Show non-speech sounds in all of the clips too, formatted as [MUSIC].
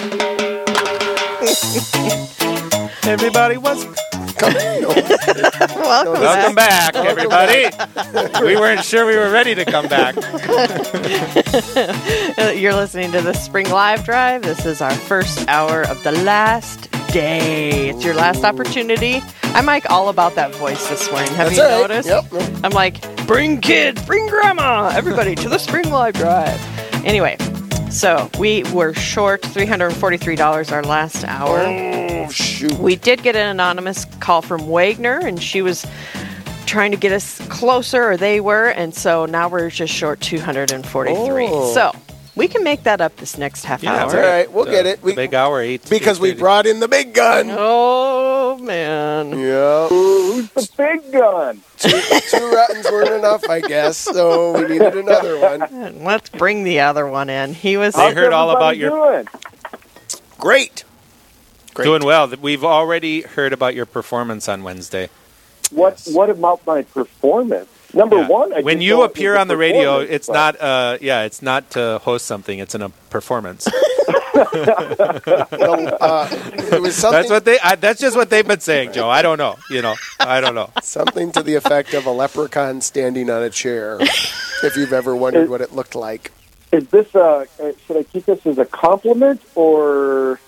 [LAUGHS] Everybody was. [LAUGHS] Welcome Welcome back. back, everybody. we weren't sure we were ready to come back. [LAUGHS] You're listening to the Spring Live Drive. This is our first hour of the last day. It's your last opportunity. I'm like all about that voice this morning. Have That's you all right. noticed? Yep. I'm like, bring kids, bring grandma, everybody to the Spring Live Drive. Anyway, so we were short $343 our last hour. Oh, shoot. We did get an anonymous call from Wagner, and she was trying to get us closer, or they were, and so now we're just short 243. Oh. So we can make that up this next half Yeah, hour. All right. We'll The- get it. the We, big hour eight. because we 8:30. brought in the big gun. Oh man. Yeah. Who's the big gun? Two, two Ruttens weren't enough, I guess, so we needed another one. Let's bring the other one in. He was They heard all about Everybody your doing? Great. Great. doing well. We've already heard about your performance on Wednesday. What Yes. What about my performance? Number Yeah. one, I when you appear on the radio, it's but- not. Uh, yeah, it's not to host something. It's in a performance. [LAUGHS] No, uh, it was That's what they. I, that's just what they've been saying, Joe. I don't know. You know, I don't know. something to the effect of a leprechaun standing on a chair, if you've ever wondered what it looked like. Is this a? uh, Should I keep this as a compliment or?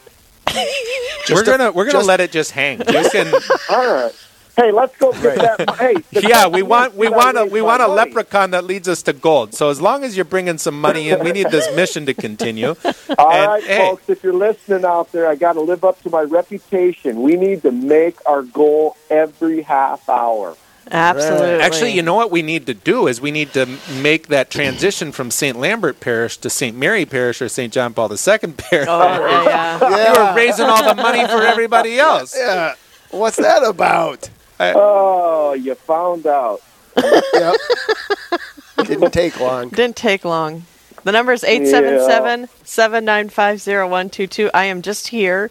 we're a- gonna we're gonna just- let it just hang. You can, [LAUGHS] All right. Hey, let's go get Right. that. Hey, yeah, we want we want a we want a money? leprechaun that leads us to gold. So as long as you're bringing some money in, we need this mission to continue. [LAUGHS] All And, right, hey. folks. If you're listening out there, I got to live up to my reputation. We need to make our goal every half hour. absolutely Actually, you know what we need to do is we need to make that transition from St. Lambert Parish to St. Mary Parish or St. John Paul II Parish. Oh yeah, yeah. [LAUGHS] You were raising all the money for everybody else. Yeah. What's that about? Oh, you found out. [LAUGHS] Yep. [LAUGHS] Didn't take long. Didn't take long. The number is 877-795-0122. I am just here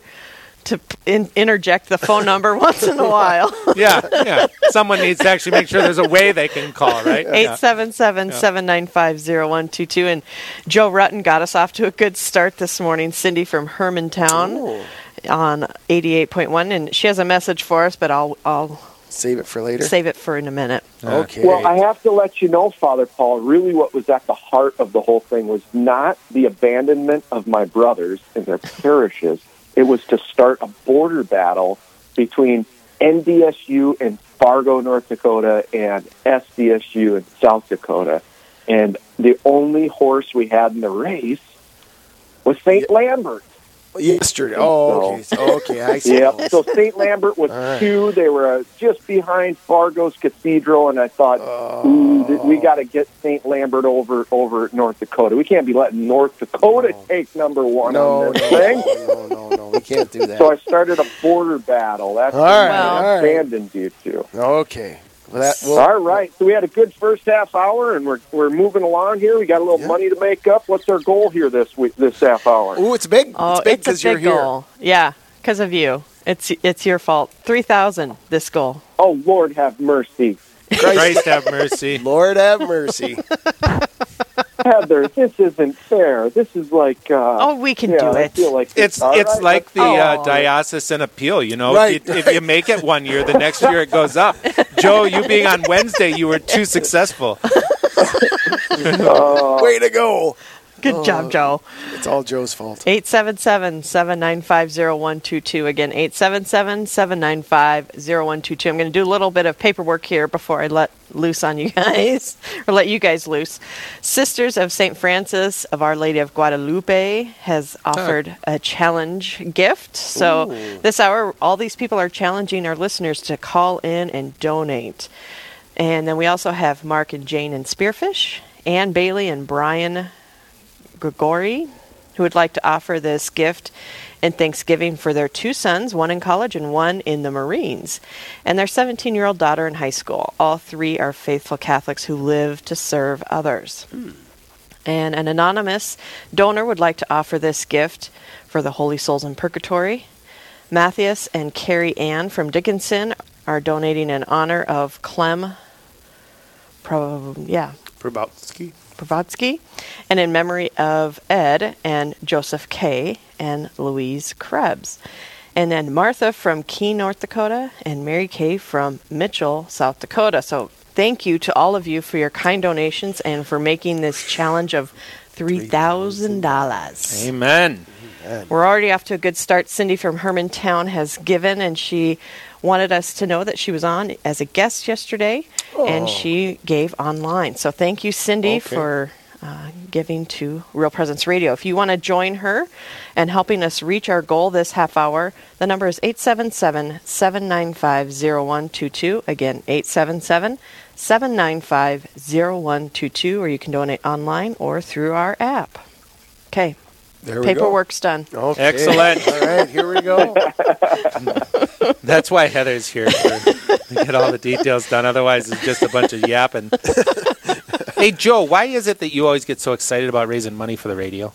to in- interject the phone number [LAUGHS] once in a while. Yeah, yeah. Someone needs to actually make sure there's a way they can call, right? Yeah. 877-795-0122 and Joe Rutten got us off to a good start this morning. Cindy from Hermantown on 88.1 and she has a message for us, but I'll I'll Save it for later. save it for in a minute. Okay. Well, I have to let you know, Father Paul, really what was at the heart of the whole thing was not the abandonment of my brothers and their parishes. It was to start a border battle between NDSU in Fargo, North Dakota, and SDSU in South Dakota. And the only horse we had in the race was St. Lambert. Yesterday. Oh, okay. So, okay. I see. Yep. So St. Lambert was right. two. They were uh, just behind Fargo's Cathedral, and I thought, ooh, we got to get St. Lambert over over North Dakota. We can't be letting North Dakota take number one no, on no, thing. no, no, no, no. We can't do that. So I started a border battle. That's All right, when I all right. abandoned you two. Okay. Well, that, well, All right. So we had a good first half hour, and we're we're moving along here. We got a little Yeah. money to make up. What's our goal here this week? This half hour? Ooh, it's big. Oh, it's big it's a because you're big here. goal. Yeah, because of you. It's it's your fault. 3000 this goal. Oh Lord, have mercy. Christ have mercy. [LAUGHS] Lord have mercy. [LAUGHS] Heather, this isn't fair. This is like. Uh, Oh, we can yeah, do I it. feel like It's all it's right, like let's- the uh, Oh. diocesan appeal, you know. Right. If, if you make it one year, the next year it goes up. Joe, you being on Wednesday, you were too successful. [LAUGHS] Way to go. Good Oh. job, Joe. It's all Joe's fault. 877-795-0122. Again, 877-795-0122. I'm going to do a little bit of paperwork here before I let loose on you guys, [LAUGHS] or let you guys loose. Sisters of St. Francis of Our Lady of Guadalupe has offered a challenge gift. So this hour, all these people are challenging our listeners to call in and donate. And then we also have Mark and Jane and Spearfish, Ann Bailey and Brian Grigori, who would like to offer this gift in Thanksgiving for their two sons, one in college and one in the Marines, and their 17 year old daughter in high school. All three are faithful Catholics who live to serve others. And an anonymous donor would like to offer this gift for the Holy Souls in Purgatory. Matthias and Carrie Ann from Dickinson are donating in honor of Clem. Pro, yeah, Probowski. Pravotsky, and in memory of Ed and Joseph K. and Louise Krebs. And then Martha from Keene, North Dakota, and Mary Kay from Mitchell, South Dakota. So thank you to all of you for your kind donations and for making this challenge of $3,000. Amen. We're already off to a good start. Cindy from Hermantown has given, and she wanted us to know that she was on as a guest yesterday, and she gave online. So thank you, Cindy, Okay. for uh, giving to Real Presence Radio. If you want to join her and helping us reach our goal this half hour, the number is 877 795 0122. Again, 877 795 0122, or you can donate online or through our app. Okay, There we paperwork's done. Okay. Excellent. All right, here we go. [LAUGHS] That's why Heather's here to get all the details done. Otherwise, it's just a bunch of yapping. hey, Joe, why is it that you always get so excited about raising money for the radio?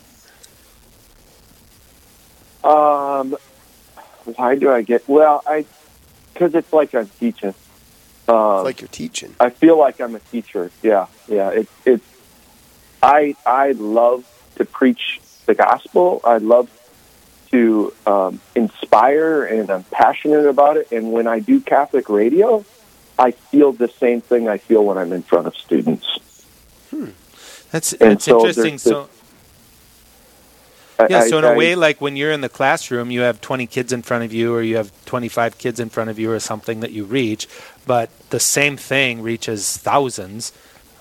Um, why do I get? Well, I because it's like I'm teaching. Um, like you're teaching. I feel like I'm a teacher. Yeah, yeah. It's it's. I I love to preach the gospel. I love to um, inspire, and I'm passionate about it. And when I do Catholic radio, I feel the same thing I feel when I'm in front of students. That's And that's so interesting. So yeah, I- so in a I- way, like when you're in the classroom, you have 20 kids in front of you, or you have 25 kids in front of you, or something that you reach. But the same thing reaches thousands,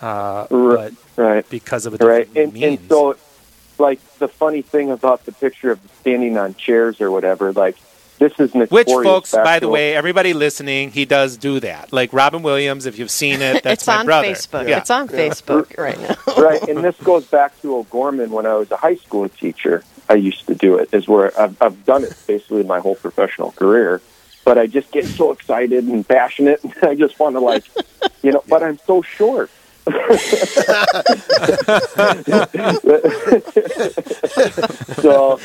uh, R- but right. because of a right and, means. and so like the funny thing about the picture of standing on chairs or whatever like this is notorious Which, folks, by the way, everybody listening, he does do that. Like Robin Williams, if you've seen it, that's it's my on brother. Facebook. Yeah. It's on Facebook right now. [LAUGHS] right and this goes back to o'gorman when i was a high school teacher i used to do it is where I've, I've done it basically my whole professional career but i just get so excited and passionate [LAUGHS] and i just want to like you know but i'm so short [LAUGHS] so,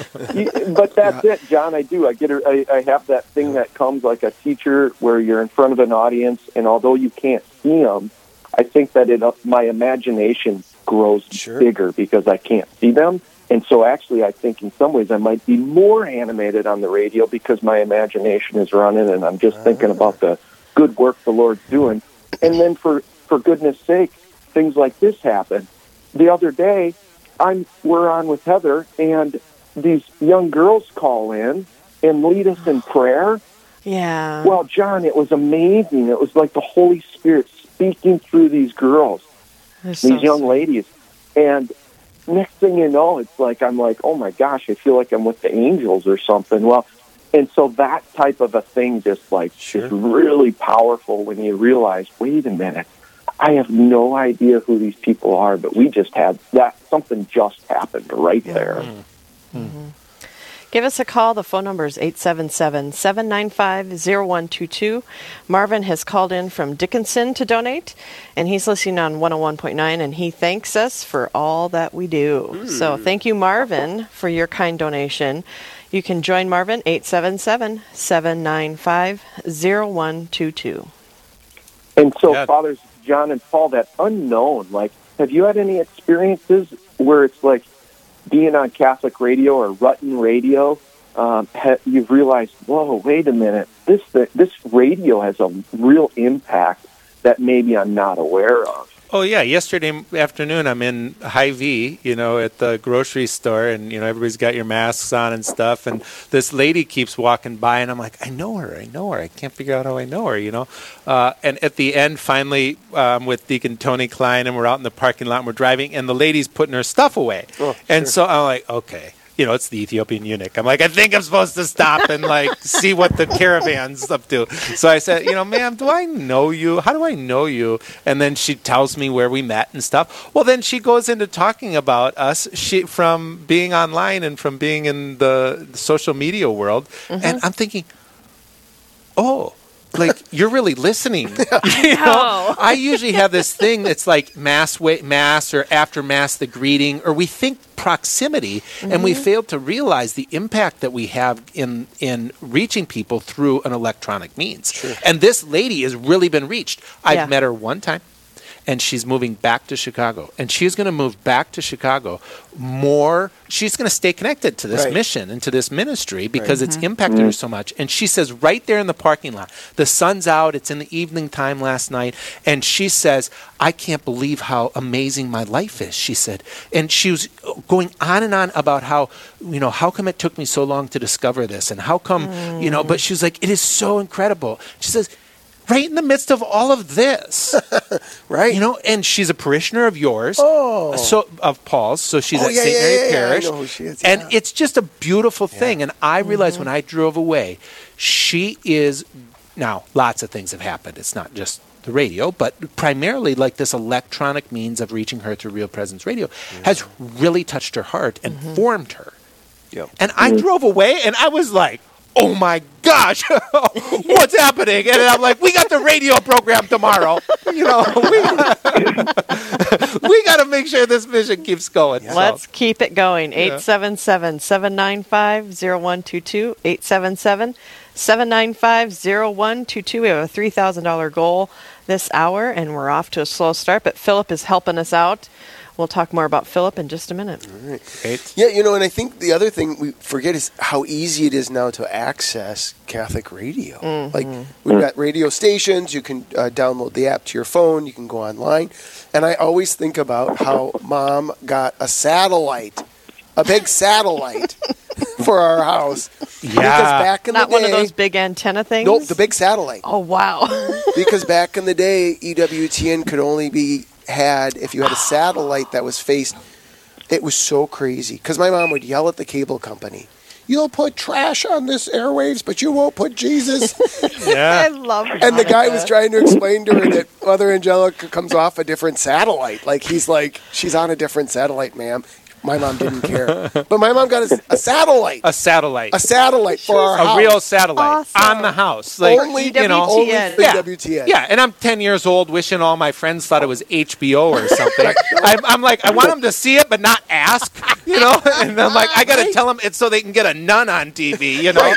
but that's it, John. I do. I get. a- I, I have that thing that comes like a teacher, where you're in front of an audience, and although you can't see them, I think that it uh, my imagination grows Sure. bigger because I can't see them. And so, actually, I think in some ways I might be more animated on the radio because my imagination is running, and I'm just thinking ah. about the good work the Lord's doing. And then, for for goodness sake, things like this happen. The other day, I'm we're on with Heather, and these young girls call in and lead us in prayer. Yeah. Well, John, it was amazing. It was like the Holy Spirit speaking through these girls, They're these so young ladies. And next thing you know, it's like I'm like, oh my gosh, I feel like I'm with the angels or something. Well, and so that type of a thing just like Sure. is really powerful when you realize, wait a minute, I have no idea who these people are, but we just had that something just happened right there. Mm-hmm. Mm-hmm. Give us a call. The phone number is 877 795 0122. Marvin has called in from Dickinson to donate, and he's listening on 101.9, and he thanks us for all that we do. Mm. So thank you, Marvin, for your kind donation. You can join Marvin 877 795 0122. And so, Yeah. Fathers John and Paul, that unknown, like, have you had any experiences where it's like being on Catholic radio or Rutten radio? Um, ha- you've realized, whoa, wait a minute, this this radio has a real impact that maybe I'm not aware of. Oh yeah, yesterday afternoon I'm in Hy-Vee, you know, at the grocery store, and you know everybody's got your masks on and stuff, and this lady keeps walking by, and I'm like, I know her, I know her, I can't figure out how I know her, you know. Uh, and at the end, finally, um, with Deacon Tony Klein, and we're out in the parking lot, and we're driving, and the lady's putting her stuff away, Oh, and sure. so I'm like, okay. You know, it's the Ethiopian eunuch. I'm like, I think I'm supposed to stop and like see what the caravan's up to. So I said, you know, ma'am, do I know you? How do I know you? And then she tells me where we met and stuff. Well, then she goes into talking about us she from being online and from being in the social media world. Mm-hmm. And I'm thinking, oh, like you're really listening. [LAUGHS] you know, I usually have this thing that's like mass wa- mass or after mass the greeting, or we think proximity, and we mm-hmm. fail to realize the impact that we have in in reaching people through an electronic means. And this lady has really been reached. I've Yeah. met her one time. And she's moving back to Chicago. And she's going to move back to Chicago more. She's going to stay connected to this Right. mission and to this ministry because it's mm-hmm. impacted her mm-hmm. so much. And she says, right there in the parking lot, the sun's out, it's in the evening time last night. And she says, I can't believe how amazing my life is, she said. And she was going on and on about how, you know, how come it took me so long to discover this? And how come, you know, mm. but she was like, it is so incredible. She says, right in the midst of all of this, [LAUGHS] Right. you know, and she's a parishioner of yours, Oh. so of Paul's. So she's Oh, at yeah, St. yeah, Mary yeah, yeah, I Parish, know who she is, and yeah. it's just a beautiful thing. And I realized mm-hmm. when I drove away, she is now lots of things have happened. It's not just the radio, but primarily like this electronic means of reaching her through Real Presence Radio has really touched her heart and mm-hmm. formed her. Yep. And I mm-hmm. drove away and I was like, oh my gosh, [LAUGHS] what's happening? And I'm like, we got the radio program tomorrow. You know, [LAUGHS] we, [LAUGHS] we got to make sure this mission keeps going. So- Let's keep it going. 877 795 0122. 877 795 0122. We have a $3,000 goal this hour, and we're off to a slow start, but Philip is helping us out. We'll talk more about Philip in just a minute. Great. Yeah, you know, and I think the other thing we forget is how easy it is now to access Catholic radio. Mm-hmm. Like we've got radio stations, you can uh, download the app to your phone, you can go online, and I always think about how Mom got a satellite, a big satellite [LAUGHS] for our house. Yeah. Because back in Not the one of those big antenna things? nope, the big satellite. Oh, wow. [LAUGHS] because back in the day, EWTN could only be had if you had a satellite that was faced. It was so crazy because my mom would yell at the cable company. You'll put trash on this airwaves, but you won't put Jesus. yeah. [LAUGHS] I Yeah. love and the guy was trying to explain to her that Mother Angelica comes off a different satellite. Like he's like, she's on a different satellite, ma'am. My mom didn't care, but my mom got a, a satellite, A satellite. a satellite for our a house. real satellite Awesome. on the house. Like, only you know, WTN. only for yeah. WTN. Yeah, and I'm 10 years old, wishing all my friends thought it was HBO or [LAUGHS] something. I'm, I'm like, I want them to see it, but not ask, you know. [LAUGHS] And I'm like, I got to tell them it's so they can get a nun on TV, you know.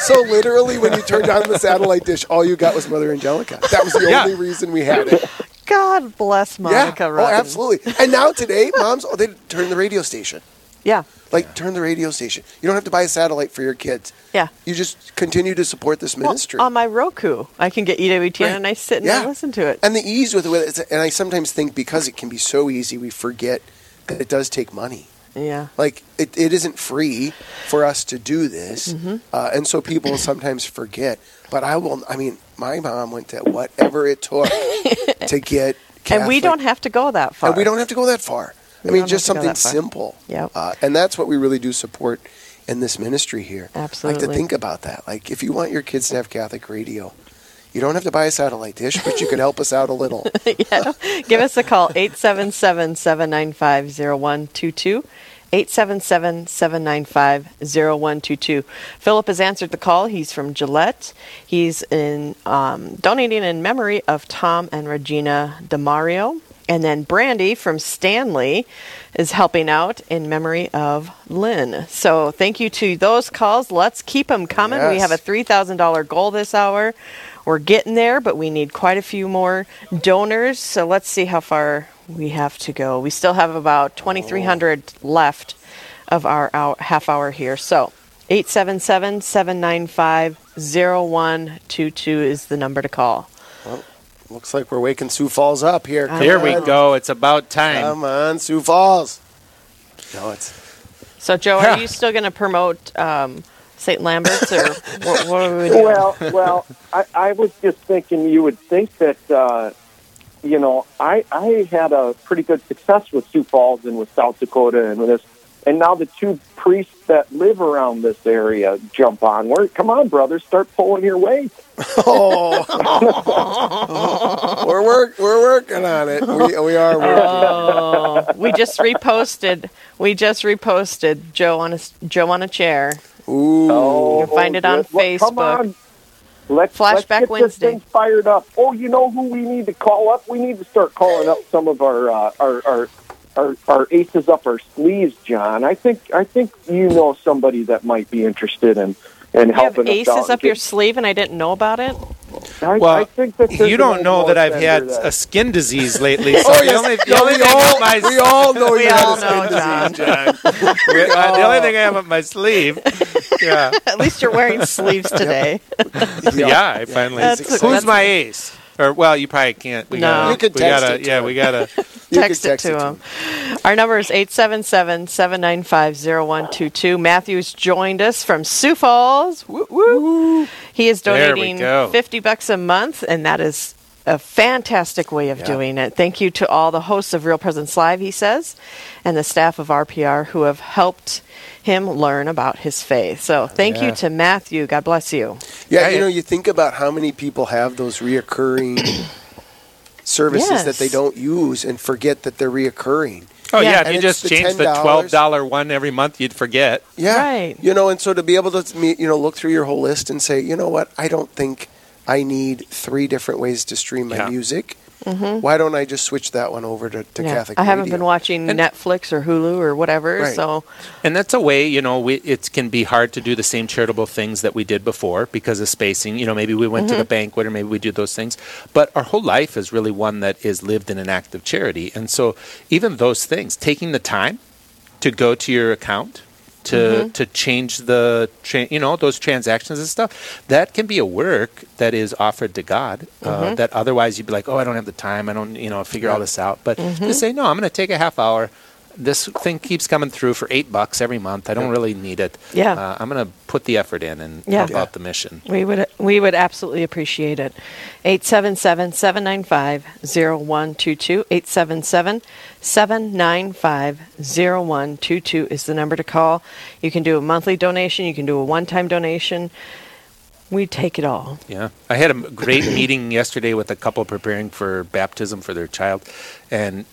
So literally, when you turned on the satellite dish, all you got was Mother Angelica. That was the Yeah. only reason we had it. God bless Monica yeah. Oh, absolutely. And now today, [LAUGHS] moms, oh, they turn the radio station. Yeah. Like, turn the radio station. You don't have to buy a satellite for your kids. Yeah. You just continue to support this Well, ministry. on my Roku, I can get EWTN Right. and I sit and Yeah. I listen to it. and the ease with it, and I sometimes think because it can be so easy, we forget that it does take money. Yeah. Like it, it isn't free for us to do this, Mm-hmm. uh, and so people [COUGHS] sometimes forget. But I will. I mean, my mom went to whatever it took [LAUGHS] to get. and we don't have to go that far. And we don't have to go that far. We I mean, just have to go something simple. Yep. Uh, and that's what we really do support in this ministry here. Absolutely. Like to think about that. Like if you want your kids to have Catholic radio, you don't have to buy a satellite dish, but you can help us out a little. [LAUGHS] yeah. Give us a call, [LAUGHS] 877 795 0122. 877 795 0122. Philip has answered the call. He's from Gillette. He's in um, donating in memory of Tom and Regina DeMario. And then Brandy from Stanley is helping out in memory of Lynn. So thank you to those calls. Let's keep them coming. We have a $3,000 goal this hour. We're getting there, but we need quite a few more donors. So let's see how far we have to go. We still have about 2,300 left of our hour, half hour here. So 877 795 0122 is the number to call. Well, Looks like we're waking Sioux Falls up here. Come Here we go. It's about time. Come on, Sioux Falls. No, it's So, Joe, are you still going to promote um, St. Lambert's or [LAUGHS] what, what are we doing? Well, well, I, I was just thinking you would think that, uh, you know, I, I had a pretty good success with Sioux Falls and with South Dakota and with this. And now the two priests that live around this area jump on. We're, come on, brothers, start pulling your weight. oh, [LAUGHS] we're work we're working on it. We, we are working. Oh, we just reposted. We just reposted Joe on a s- Joe on a chair. Ooh, Oh, You can find it on good. Well, Come Facebook. on. Let's, Flashback let's get Wednesday. This thing fired up. Oh, you know who we need to call up? We need to start calling up some of our uh, our, our our our aces up our sleeves, John. I think I think you know somebody that might be interested in in You have helping us out. aces and up your sleeve, and I didn't know about it. I, Well, I think that you don't know that I've had that- a skin disease lately. [LAUGHS] So Oh, the only, the only we all- my we all know We you had all a know, skin John. disease. [LAUGHS] We- uh, the only thing I have up my sleeve. Yeah, [LAUGHS] At least you're wearing sleeves today. [LAUGHS] yeah. I finally. That's- Who's that's- my ace? Or well, you probably can't. We No. gotta, You could we text gotta, it to Yeah, him. we gotta. [LAUGHS] Text, text it to him. Our number is 877-795-0122. Matthew's joined us from Sioux Falls. Woo, woo. He is donating 50 bucks a month, and that is a fantastic way of Yeah. doing it. Thank you to all the hosts of Real Presence Live, he says, and the staff of RPR who have helped him learn about his faith. So thank you to Matthew. God bless you. Yeah, you know, you think about how many people have those reoccurring [COUGHS] services Yes. that they don't use and forget that they're reoccurring. Oh Yeah. yeah, if And you just the change the $10. twelve dollar one every month, you'd forget. Yeah, Right. You know, and so to be able to me- you know look through your whole list and say, you know what, I don't think I need three different ways to stream my Yeah. music. Mm-hmm. Why don't I just switch that one over to, to Yeah. Catholic? I haven't Radio? been watching And- Netflix or Hulu or whatever, Right. so And that's a way, you know, we, it can be hard to do the same charitable things that we did before because of spacing. You know, maybe we went to the mm-hmm. banquet or maybe we do those things. But our whole life is really one that is lived in an act of charity. And so even those things, taking the time to go to your account, to mm-hmm. to change the tra- you know those transactions and stuff that can be a work that is offered to God uh, mm-hmm. that otherwise you'd be like oh I don't have the time. I don't you know figure all this out. But mm-hmm. to say no I'm going to take a half hour this thing keeps coming through for eight bucks every month I don't really need it Yeah. uh, I'm going to put the effort in and Yeah. help Yeah. out the mission We would we would absolutely appreciate it. 877-795-0122. 877-795-0122 is the number to call. You can do a monthly donation, you can do a one-time donation. We take it all. Yeah, I had a great meeting yesterday with a couple preparing for baptism for their child, and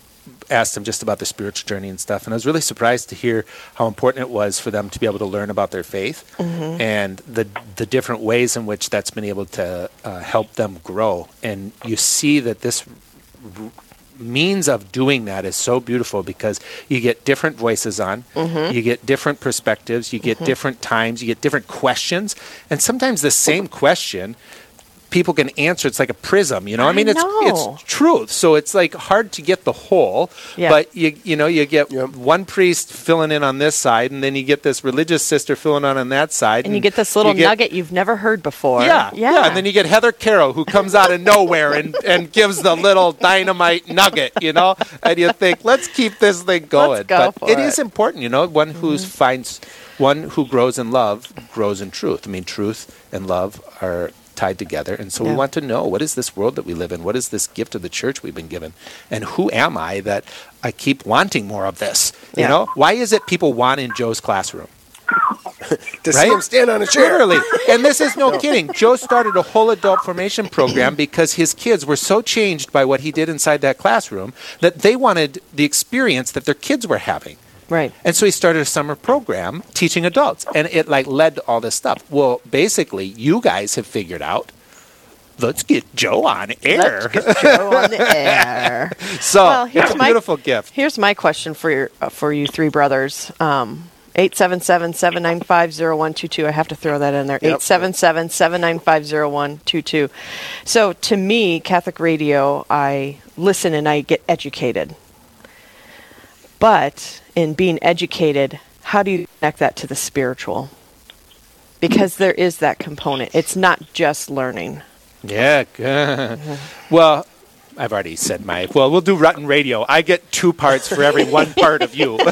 asked them just about their spiritual journey and stuff. And I was really surprised to hear how important it was for them to be able to learn about their faith mm-hmm. and the the different ways in which that's been able to uh, help them grow. And you see that this r- means of doing that is so beautiful because you get different voices on, mm-hmm. you get different perspectives, you get mm-hmm. different times, you get different questions, and sometimes the same question people can answer it's like a prism you know i, I mean it's know. it's truth so it's like hard to get the whole Yeah. but you you know you get Yep. one priest filling in on this side and then you get this religious sister filling in on that side And you get this little you get- nugget you've never heard before. yeah, Yeah. yeah, and then you get Heather Carroll who comes out of nowhere and, and gives the little dynamite nugget, you know, and you think, let's keep this thing going. go but for it it. is important, you know, one who mm-hmm. finds, one who grows in love grows in truth. I mean, truth and love are tied together, and so we want to know what is this world that we live in? What is this gift of the church we've been given, and who am I that I keep wanting more of this? You Yeah. know, why is it people want in Joe's classroom? [LAUGHS] to see him stand on a chair. Literally. [LAUGHS] And this is no kidding. Joe started a whole adult formation program because his kids were so changed by what he did inside that classroom that they wanted the experience that their kids were having. Right. And so he started a summer program teaching adults and it like led to all this stuff. Well, basically, you guys have figured out let's get Joe on air. Let's get Joe on the air. [LAUGHS] so Well, here's it's a my- beautiful gift. Here's my question for your, uh, for you three brothers. Um, 877-795-0122. I have to throw that in there. Yep. 877-795-0122. So to me, Catholic radio, I listen and I get educated. But in being educated, how do you connect that to the spiritual? Because there is that component. It's not just learning. Yeah. [LAUGHS] Well, I've already said my. Well, we'll do Rutten Radio. I get two parts for every one part of you. [LAUGHS]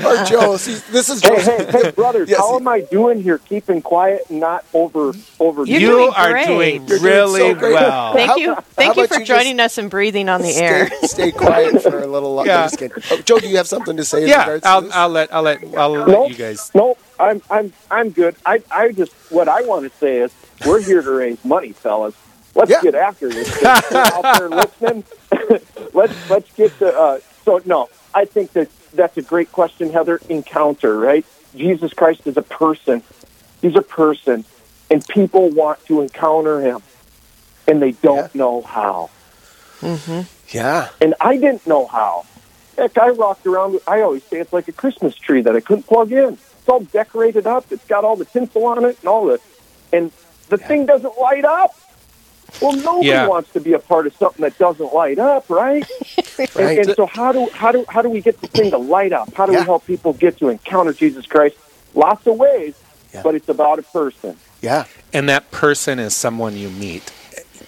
Or Joe, see, this is Hey, hey, hey, brothers! Yes. How am I doing here? Keeping quiet and not over over. You're you doing are great. doing You're doing really so great. well. [LAUGHS] Thank How- you. how Thank you for you joining us and breathing on the stay, air. stay quiet for a little while. [LAUGHS] Yeah. Oh, Joe, do you have something to say Yeah, regards to I'll, this? I'll let I'll let I'll let Nope. you guys. Nope. I'm I'm I'm good. I I just what I want to say is we're here to raise money, fellas. Let's Yeah. get after this. You're out there listening, [LAUGHS] [LAUGHS] let's let's get to. Uh, so no, I think that that's a great question, Heather. Encounter, right? Jesus Christ is a person. He's a person, and people want to encounter him, and they don't Yeah. know how. yeah. And I didn't know how. Heck, I rocked around. I always say it's like a Christmas tree that I couldn't plug in. It's all decorated up. It's got all the tinsel on it and all the, and the thing doesn't light up. Well, nobody Yeah. wants to be a part of something that doesn't light up, right? [LAUGHS] Right. And, and so how do how do how do we get the thing to light up? How do Yeah. we help people get to encounter Jesus Christ? Lots of ways, Yeah. but it's about a person. Yeah. and that person is someone you meet.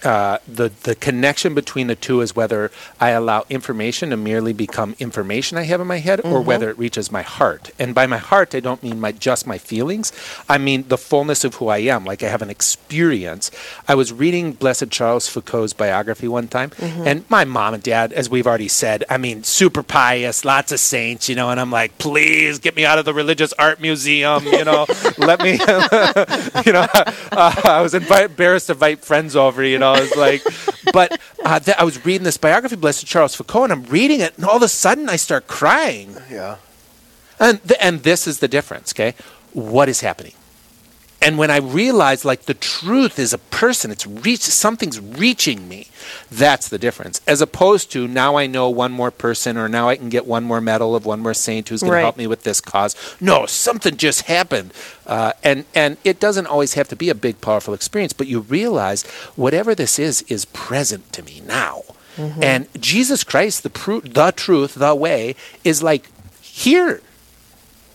Uh, the the connection between the two is whether I allow information to merely become information I have in my head, or whether it reaches my heart. And by my heart, I don't mean my just my feelings. I mean the fullness of who I am. Like I have an experience. I was reading Blessed Charles Foucauld's biography one time, and my mom and dad, as we've already said, I mean, super pious, lots of saints, you know. And I'm like, please get me out of the religious art museum, you know. [LAUGHS] let me, [LAUGHS] you know. [LAUGHS] Uh, I was invite, embarrassed to invite friends over, you know. I was like, but uh, th- I was reading this biography, Blessed Charles Foucauld, and I'm reading it, and all of a sudden I start crying. Yeah. And th- and this is the difference, okay? What is happening? And when I realize like the truth is a person, it's reach something's reaching me. That's the difference. As opposed to now I know one more person or now I can get one more medal of one more saint who's Right. to help me with this cause. No, something just happened. Uh, and and it doesn't always have to be a big powerful experience, but you realize whatever this is is present to me now. And Jesus Christ, the pru- the truth, the way is like here.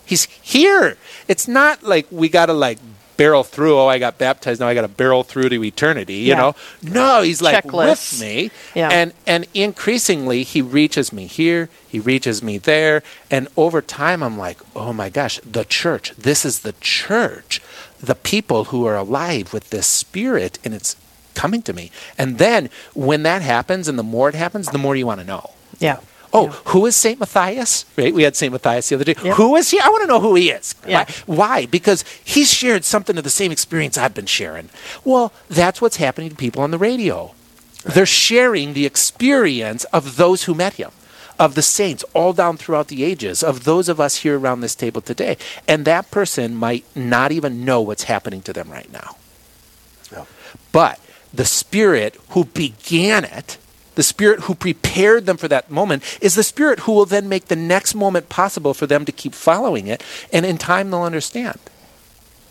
He's here. It's not like we got to like barrel through. Oh, I got baptized. Now I got to barrel through to eternity. You Yeah. know? No, he's like Checklists. with me. Yeah. And and increasingly he reaches me here. He reaches me there. And over time, I'm like, oh my gosh, the church. This is the church. The people who are alive with this spirit, and it's coming to me. And then when that happens, and the more it happens, the more you want to know. Yeah. Oh, who is Saint Matthias? Right, we had Saint Matthias the other day. Yep. Who is he? I want to know who he is. Yeah. Why? Why? Because he's shared something of the same experience I've been sharing. Well, that's what's happening to people on the radio. They're sharing the experience of those who met him, of the saints all down throughout the ages, of those of us here around this table today. And that person might not even know what's happening to them right now. No. But the Spirit who began it, the Spirit who prepared them for that moment, is the Spirit who will then make the next moment possible for them to keep following it. And in time, they'll understand.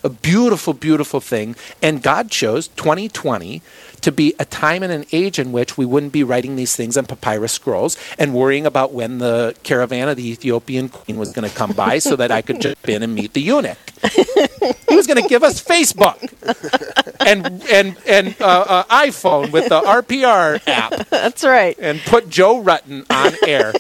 A beautiful, beautiful thing. And God chose 2020 to be a time and an age in which we wouldn't be writing these things on papyrus scrolls and worrying about when the caravan of the Ethiopian queen was going to come by so that I could jump in and meet the eunuch. he was going to give us Facebook and and and uh, uh, iPhone with the RPR app [LAUGHS] That's right. and put Joe Rutten on air.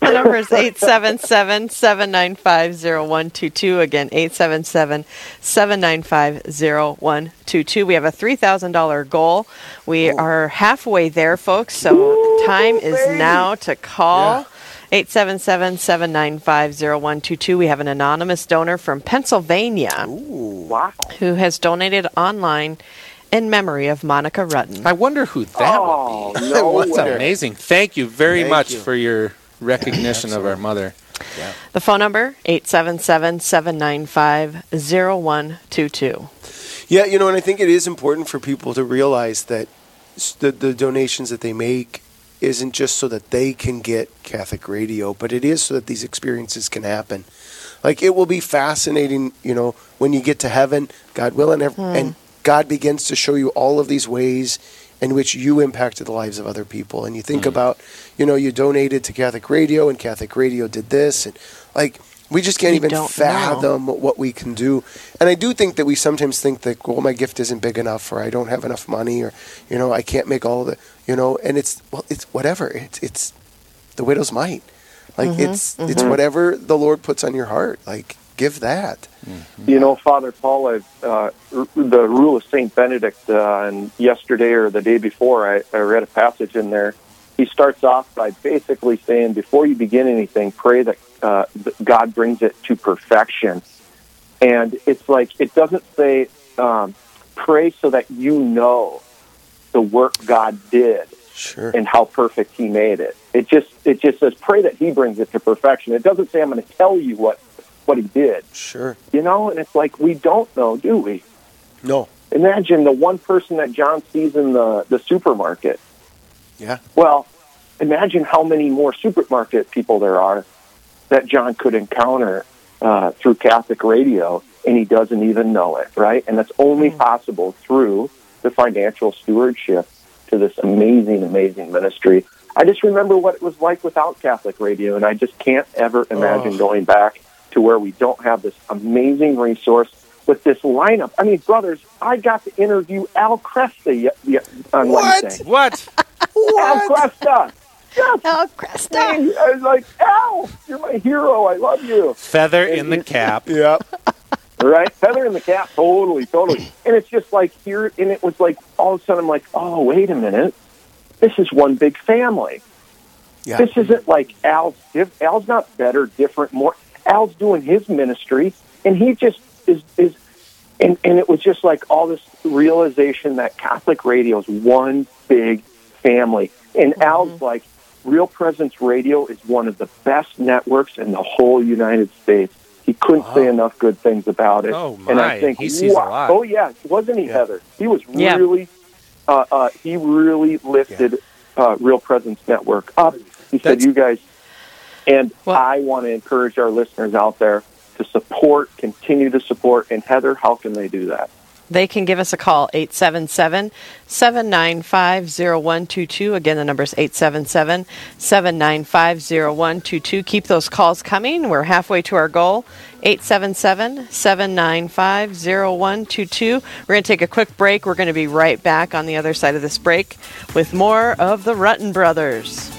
The number is 877 795 0122. Again, 877 795 0122. We have a $3,000 goal. We are halfway there, folks. So time is now to call. 877 795 0122. We have an anonymous donor from Pennsylvania Wow. who has donated online in memory of Monica Rutten. I wonder who that Oh, would be. Oh, [LAUGHS] no That's way. amazing. Thank you very Thank much you. for your recognition of our mother. The phone number 877 795 0122. Yeah, you know, and I think it is important for people to realize that the, the donations that they make isn't just so that they can get Catholic radio, but it is so that these experiences can happen. Like it will be fascinating, you know, when you get to heaven, God willing, ev- hmm. and God begins to show you all of these ways in which you impacted the lives of other people. And you think hmm. about, you know, you donated to Catholic radio, and Catholic radio did this, and like we just can't You even don't know. fathom what we can do. And I do think that we sometimes think that, well, my gift isn't big enough, or I don't have enough money, or you know, I can't make all the, you know, and it's well, it's whatever. It's it's the widow's mite. Like Mm-hmm, it's it's whatever the Lord puts on your heart. Like give that. You know, Father Paul, I've, uh, r- the rule of Saint Benedict, uh, and yesterday or the day before, I, I read a passage in there. He starts off by basically saying, before you begin anything, pray that uh, God brings it to perfection. And it's like it doesn't say um, pray so that you know the work God did Sure. and how perfect He made it. It just it just says pray that He brings it to perfection. It doesn't say I'm going to tell you what what He did. Sure. You know, and it's like we don't know, do we? No. Imagine the one person that John sees in the, the supermarket. Yeah. Well, imagine how many more supermarket people there are that John could encounter uh, through Catholic radio, and he doesn't even know it, right? And that's only possible through the financial stewardship to this amazing, amazing ministry. I just remember what it was like without Catholic radio, and I just can't ever imagine Oh. going back to where we don't have this amazing resource with this lineup. I mean, brothers, I got to interview Al Kresta ye- ye- on What? Wednesday. What? [LAUGHS] Al Kresta. Yes. Oh, Kresta. I was like, Al, you're my hero. I love you. Feather in the cap. [LAUGHS] [LAUGHS] Yep. Right? Feather in the cap, totally, totally. And it's just like here, and it was like all of a sudden I'm like, oh, wait a minute, this is one big family. Yeah. This isn't like Al's. Al's not better, different, more. Al's doing his ministry, and he just is is. And, and it was just like all this realization that Catholic radio is one big family. And mm-hmm. Al's like, Real Presence Radio is one of the best networks in the whole United States. He couldn't say enough good things about it. Oh, And. I think, He sees a lot. Oh yeah, wasn't he, Yeah. Heather? He was Yeah. really, uh, uh, he really lifted uh, Real Presence Network up. He said, "You guys," and Well- I want to encourage our listeners out there to support, continue to support. And Heather, how can they do that? They can give us a call, 877 795 0122. Again, the number is 877 795 0122. Keep those calls coming. We're halfway to our goal. 877 795 0122. We're going to take a quick break. We're going to be right back on the other side of this break with more of the Rutten Brothers.